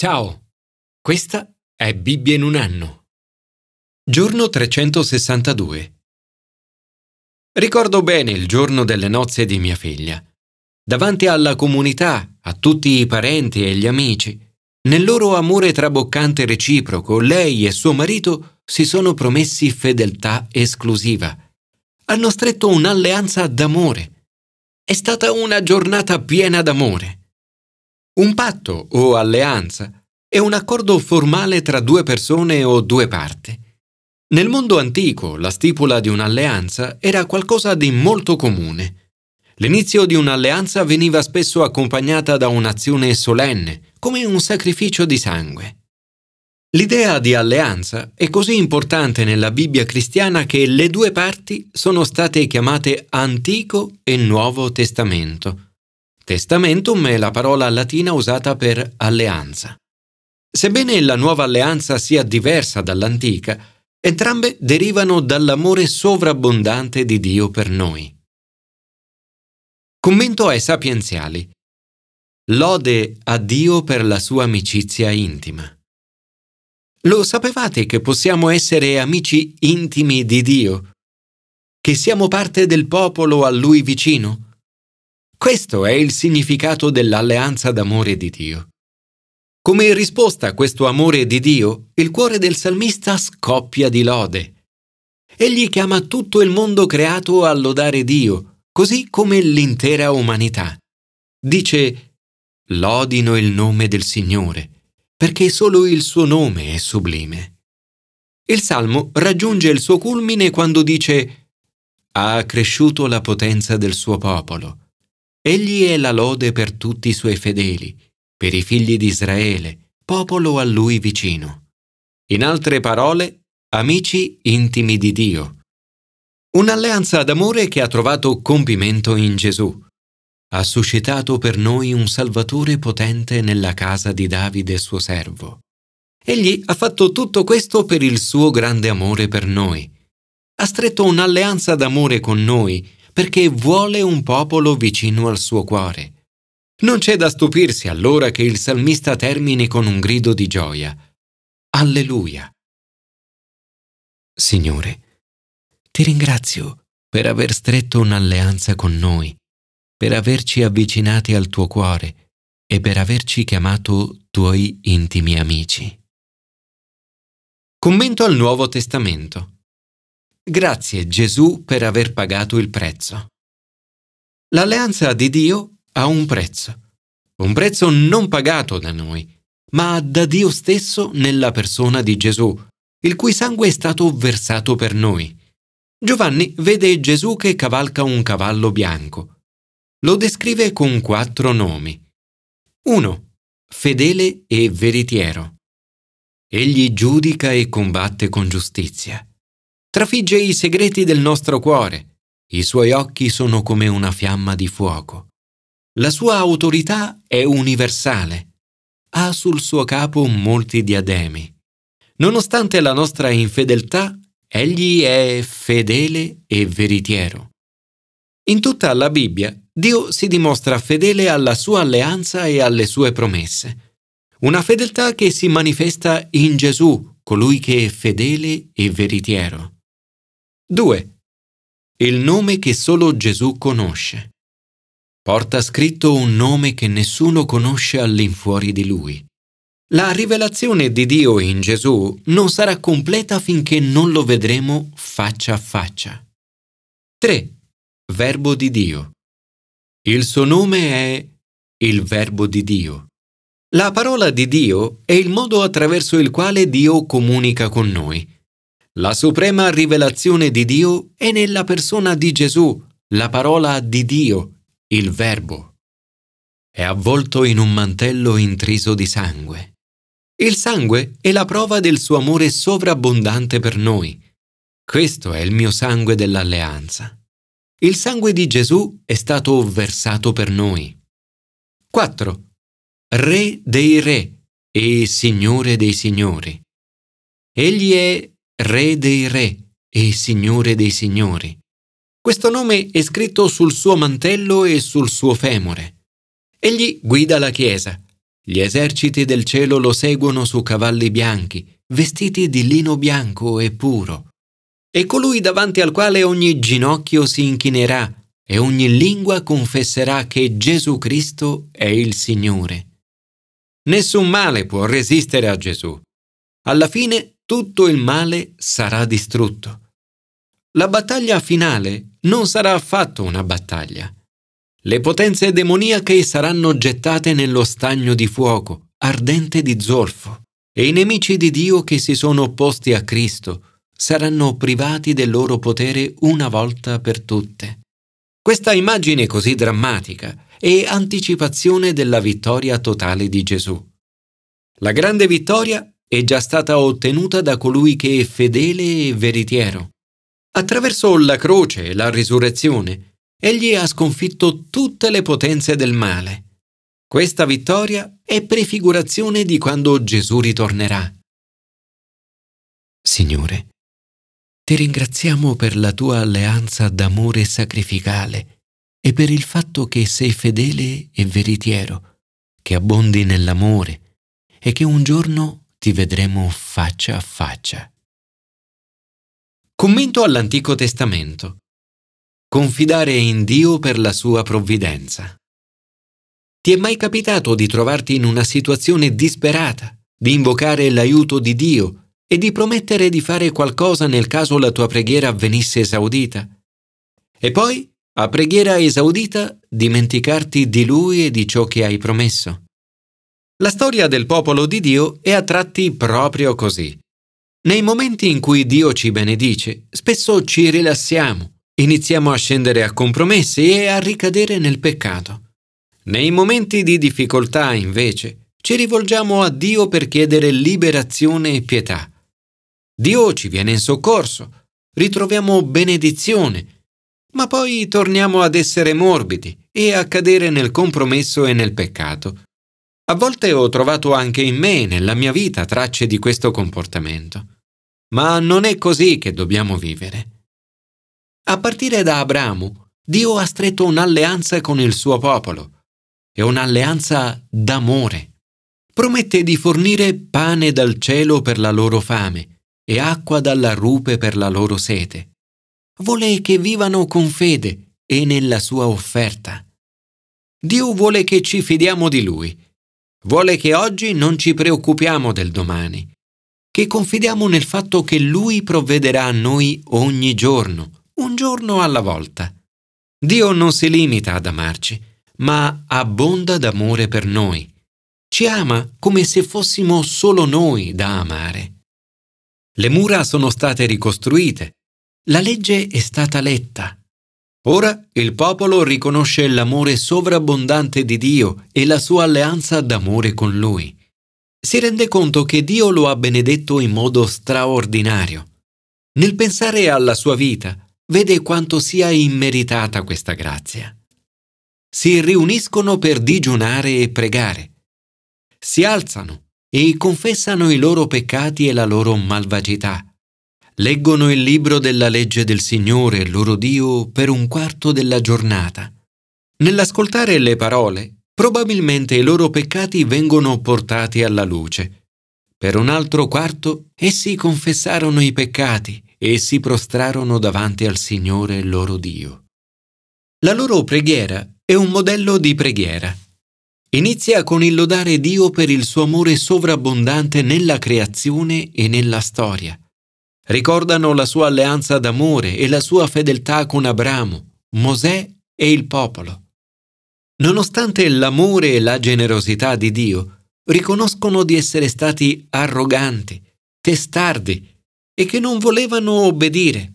Ciao, questa è Bibbia in un anno. Giorno 362. Ricordo bene il giorno delle nozze di mia figlia. Davanti alla comunità, a tutti i parenti e gli amici, nel loro amore traboccante reciproco, lei e suo marito si sono promessi fedeltà esclusiva. Hanno stretto un'alleanza d'amore. È stata una giornata piena d'amore. Un patto o alleanza è un accordo formale tra due persone o due parti. Nel mondo antico la stipula di un'alleanza era qualcosa di molto comune. L'inizio di un'alleanza veniva spesso accompagnata da un'azione solenne, come un sacrificio di sangue. L'idea di alleanza è così importante nella Bibbia cristiana che le due parti sono state chiamate Antico e Nuovo Testamento Testamentum è la parola latina usata per alleanza. Sebbene la nuova alleanza sia diversa dall'antica, entrambe derivano dall'amore sovrabbondante di Dio per noi. Commento ai sapienziali. Lode a Dio per la sua amicizia intima. Lo sapevate che possiamo essere amici intimi di Dio? Che siamo parte del popolo a Lui vicino? Questo è il significato dell'alleanza d'amore di Dio. Come risposta a questo amore di Dio, il cuore del salmista scoppia di lode. Egli chiama tutto il mondo creato a lodare Dio, così come l'intera umanità. Dice, lodino il nome del Signore, perché solo il suo nome è sublime. Il salmo raggiunge il suo culmine quando dice, ha accresciuto la potenza del suo popolo Egli è la lode per tutti i suoi fedeli, per i figli di Israele, popolo a lui vicino. In altre parole, amici intimi di Dio. Un'alleanza d'amore che ha trovato compimento in Gesù. Ha suscitato per noi un Salvatore potente nella casa di Davide suo servo. Egli ha fatto tutto questo per il suo grande amore per noi. Ha stretto un'alleanza d'amore con noi perché vuole un popolo vicino al suo cuore. Non c'è da stupirsi allora che il salmista termini con un grido di gioia. Alleluia. Signore, ti ringrazio per aver stretto un'alleanza con noi, per averci avvicinati al tuo cuore e per averci chiamato tuoi intimi amici. Commento al Nuovo Testamento. Grazie Gesù per aver pagato il prezzo. L'alleanza di Dio ha un prezzo, un prezzo non pagato da noi, ma da Dio stesso nella persona di Gesù, il cui sangue è stato versato per noi. Giovanni vede Gesù che cavalca un cavallo bianco. Lo descrive con quattro nomi. 1. Fedele e veritiero. Egli giudica e combatte con giustizia. Trafigge i segreti del nostro cuore. I suoi occhi sono come una fiamma di fuoco. La sua autorità è universale. Ha sul suo capo molti diademi. Nonostante la nostra infedeltà, egli è fedele e veritiero. In tutta la Bibbia, Dio si dimostra fedele alla sua alleanza e alle sue promesse. Una fedeltà che si manifesta in Gesù, colui che è fedele e veritiero. 2. Il nome che solo Gesù conosce. Porta scritto un nome che nessuno conosce all'infuori di lui. La rivelazione di Dio in Gesù non sarà completa finché non lo vedremo faccia a faccia. 3. Verbo di Dio. Il suo nome è il Verbo di Dio. La parola di Dio è il modo attraverso il quale Dio comunica con noi la suprema rivelazione di Dio è nella persona di Gesù, la parola di Dio, il Verbo. È avvolto in un mantello intriso di sangue. Il sangue è la prova del suo amore sovrabbondante per noi. Questo è il mio sangue dell'alleanza. Il sangue di Gesù è stato versato per noi. 4. Re dei re e Signore dei signori. Egli è Re dei Re e Signore dei Signori. Questo nome è scritto sul suo mantello e sul suo femore. Egli guida la Chiesa. Gli eserciti del cielo lo seguono su cavalli bianchi, vestiti di lino bianco e puro. E colui davanti al quale ogni ginocchio si inchinerà e ogni lingua confesserà che Gesù Cristo è il Signore. Nessun male può resistere a Gesù. Alla fine tutto il male sarà distrutto. La battaglia finale non sarà affatto una battaglia. Le potenze demoniache saranno gettate nello stagno di fuoco, ardente di zolfo, e i nemici di Dio che si sono opposti a Cristo saranno privati del loro potere una volta per tutte. Questa immagine così drammatica è anticipazione della vittoria totale di Gesù. La grande vittoria è già stata ottenuta da colui che è fedele e veritiero. Attraverso la croce e la risurrezione, egli ha sconfitto tutte le potenze del male. Questa vittoria è prefigurazione di quando Gesù ritornerà. Signore, ti ringraziamo per la tua alleanza d'amore sacrificale e per il fatto che sei fedele e veritiero, che abbondi nell'amore e che un giorno ti vedremo faccia a faccia. Commento all'Antico Testamento. Confidare in Dio per la sua provvidenza. Ti è mai capitato di trovarti in una situazione disperata, di invocare l'aiuto di Dio e di promettere di fare qualcosa nel caso la tua preghiera venisse esaudita? E poi, a preghiera esaudita, dimenticarti di Lui e di ciò che hai promesso? La storia del popolo di Dio è a tratti proprio così. Nei momenti in cui Dio ci benedice, spesso ci rilassiamo, iniziamo a scendere a compromessi e a ricadere nel peccato. Nei momenti di difficoltà, invece, ci rivolgiamo a Dio per chiedere liberazione e pietà. Dio ci viene in soccorso, ritroviamo benedizione, ma poi torniamo ad essere morbidi e a cadere nel compromesso e nel peccato. A volte ho trovato anche in me, nella mia vita, tracce di questo comportamento. Ma non è così che dobbiamo vivere. A partire da Abramo, Dio ha stretto un'alleanza con il suo popolo. È un'alleanza d'amore. Promette di fornire pane dal cielo per la loro fame e acqua dalla rupe per la loro sete. Vuole che vivano con fede e nella sua offerta. Dio vuole che ci fidiamo di Lui Vuole che oggi non ci preoccupiamo del domani, che confidiamo nel fatto che Lui provvederà a noi ogni giorno, un giorno alla volta. Dio non si limita ad amarci, ma abbonda d'amore per noi. Ci ama come se fossimo solo noi da amare. Le mura sono state ricostruite, la legge è stata letta, Ora il popolo riconosce l'amore sovrabbondante di Dio e la sua alleanza d'amore con Lui. Si rende conto che Dio lo ha benedetto in modo straordinario. Nel pensare alla sua vita, vede quanto sia immeritata questa grazia. Si riuniscono per digiunare e pregare. Si alzano e confessano i loro peccati e la loro malvagità leggono il libro della legge del Signore, loro Dio, per un quarto della giornata. Nell'ascoltare le parole, probabilmente i loro peccati vengono portati alla luce. Per un altro quarto, essi confessarono i peccati e si prostrarono davanti al Signore loro Dio. La loro preghiera è un modello di preghiera. Inizia con il lodare Dio per il suo amore sovrabbondante nella creazione e nella storia Ricordano la sua alleanza d'amore e la sua fedeltà con Abramo, Mosè e il popolo. Nonostante l'amore e la generosità di Dio, riconoscono di essere stati arroganti, testardi e che non volevano obbedire.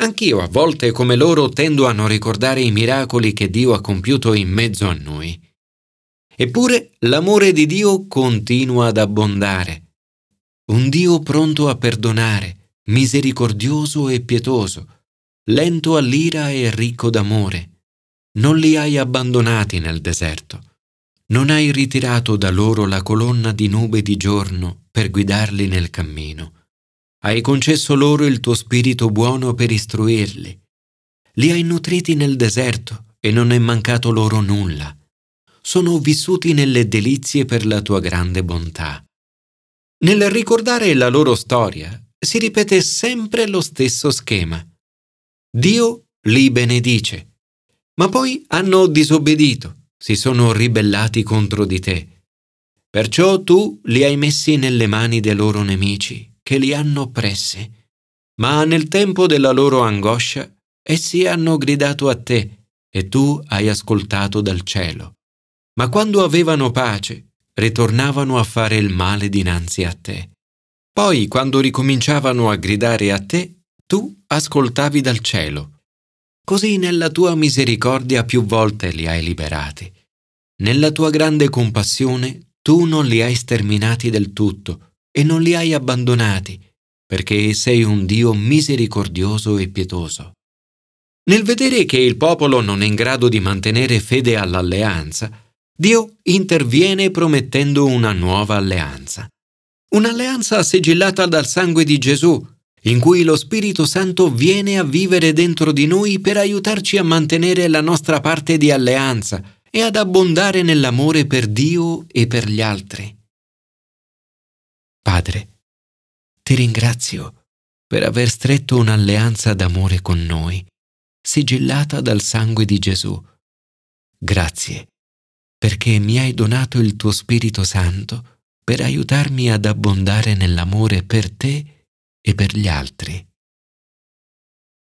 Anch'io a volte come loro tendo a non ricordare i miracoli che Dio ha compiuto in mezzo a noi. Eppure l'amore di Dio continua ad abbondare. Un Dio pronto a perdonare, misericordioso e pietoso, lento all'ira e ricco d'amore. Non li hai abbandonati nel deserto. Non hai ritirato da loro la colonna di nube di giorno per guidarli nel cammino. Hai concesso loro il tuo spirito buono per istruirli. Li hai nutriti nel deserto e non è mancato loro nulla. sono vissuti nelle delizie per la tua grande bontà. Nel ricordare la loro storia si ripete sempre lo stesso schema. Dio li benedice, ma poi hanno disobbedito, si sono ribellati contro di te. Perciò tu li hai messi nelle mani dei loro nemici, che li hanno oppressi. Ma nel tempo della loro angoscia, essi hanno gridato a te, e tu hai ascoltato dal cielo ma quando avevano pace, ritornavano a fare il male dinanzi a te. Poi, quando ricominciavano a gridare a te, tu ascoltavi dal cielo. Così nella tua misericordia più volte li hai liberati. Nella tua grande compassione tu non li hai sterminati del tutto e non li hai abbandonati, perché sei un Dio misericordioso e pietoso. Nel vedere che il popolo non è in grado di mantenere fede all'alleanza, Dio interviene promettendo una nuova alleanza. Un'alleanza sigillata dal sangue di Gesù, in cui lo Spirito Santo viene a vivere dentro di noi per aiutarci a mantenere la nostra parte di alleanza e ad abbondare nell'amore per Dio e per gli altri. Padre, ti ringrazio per aver stretto un'alleanza d'amore con noi, sigillata dal sangue di Gesù. Grazie perché mi hai donato il tuo Spirito Santo per aiutarmi ad abbondare nell'amore per te e per gli altri.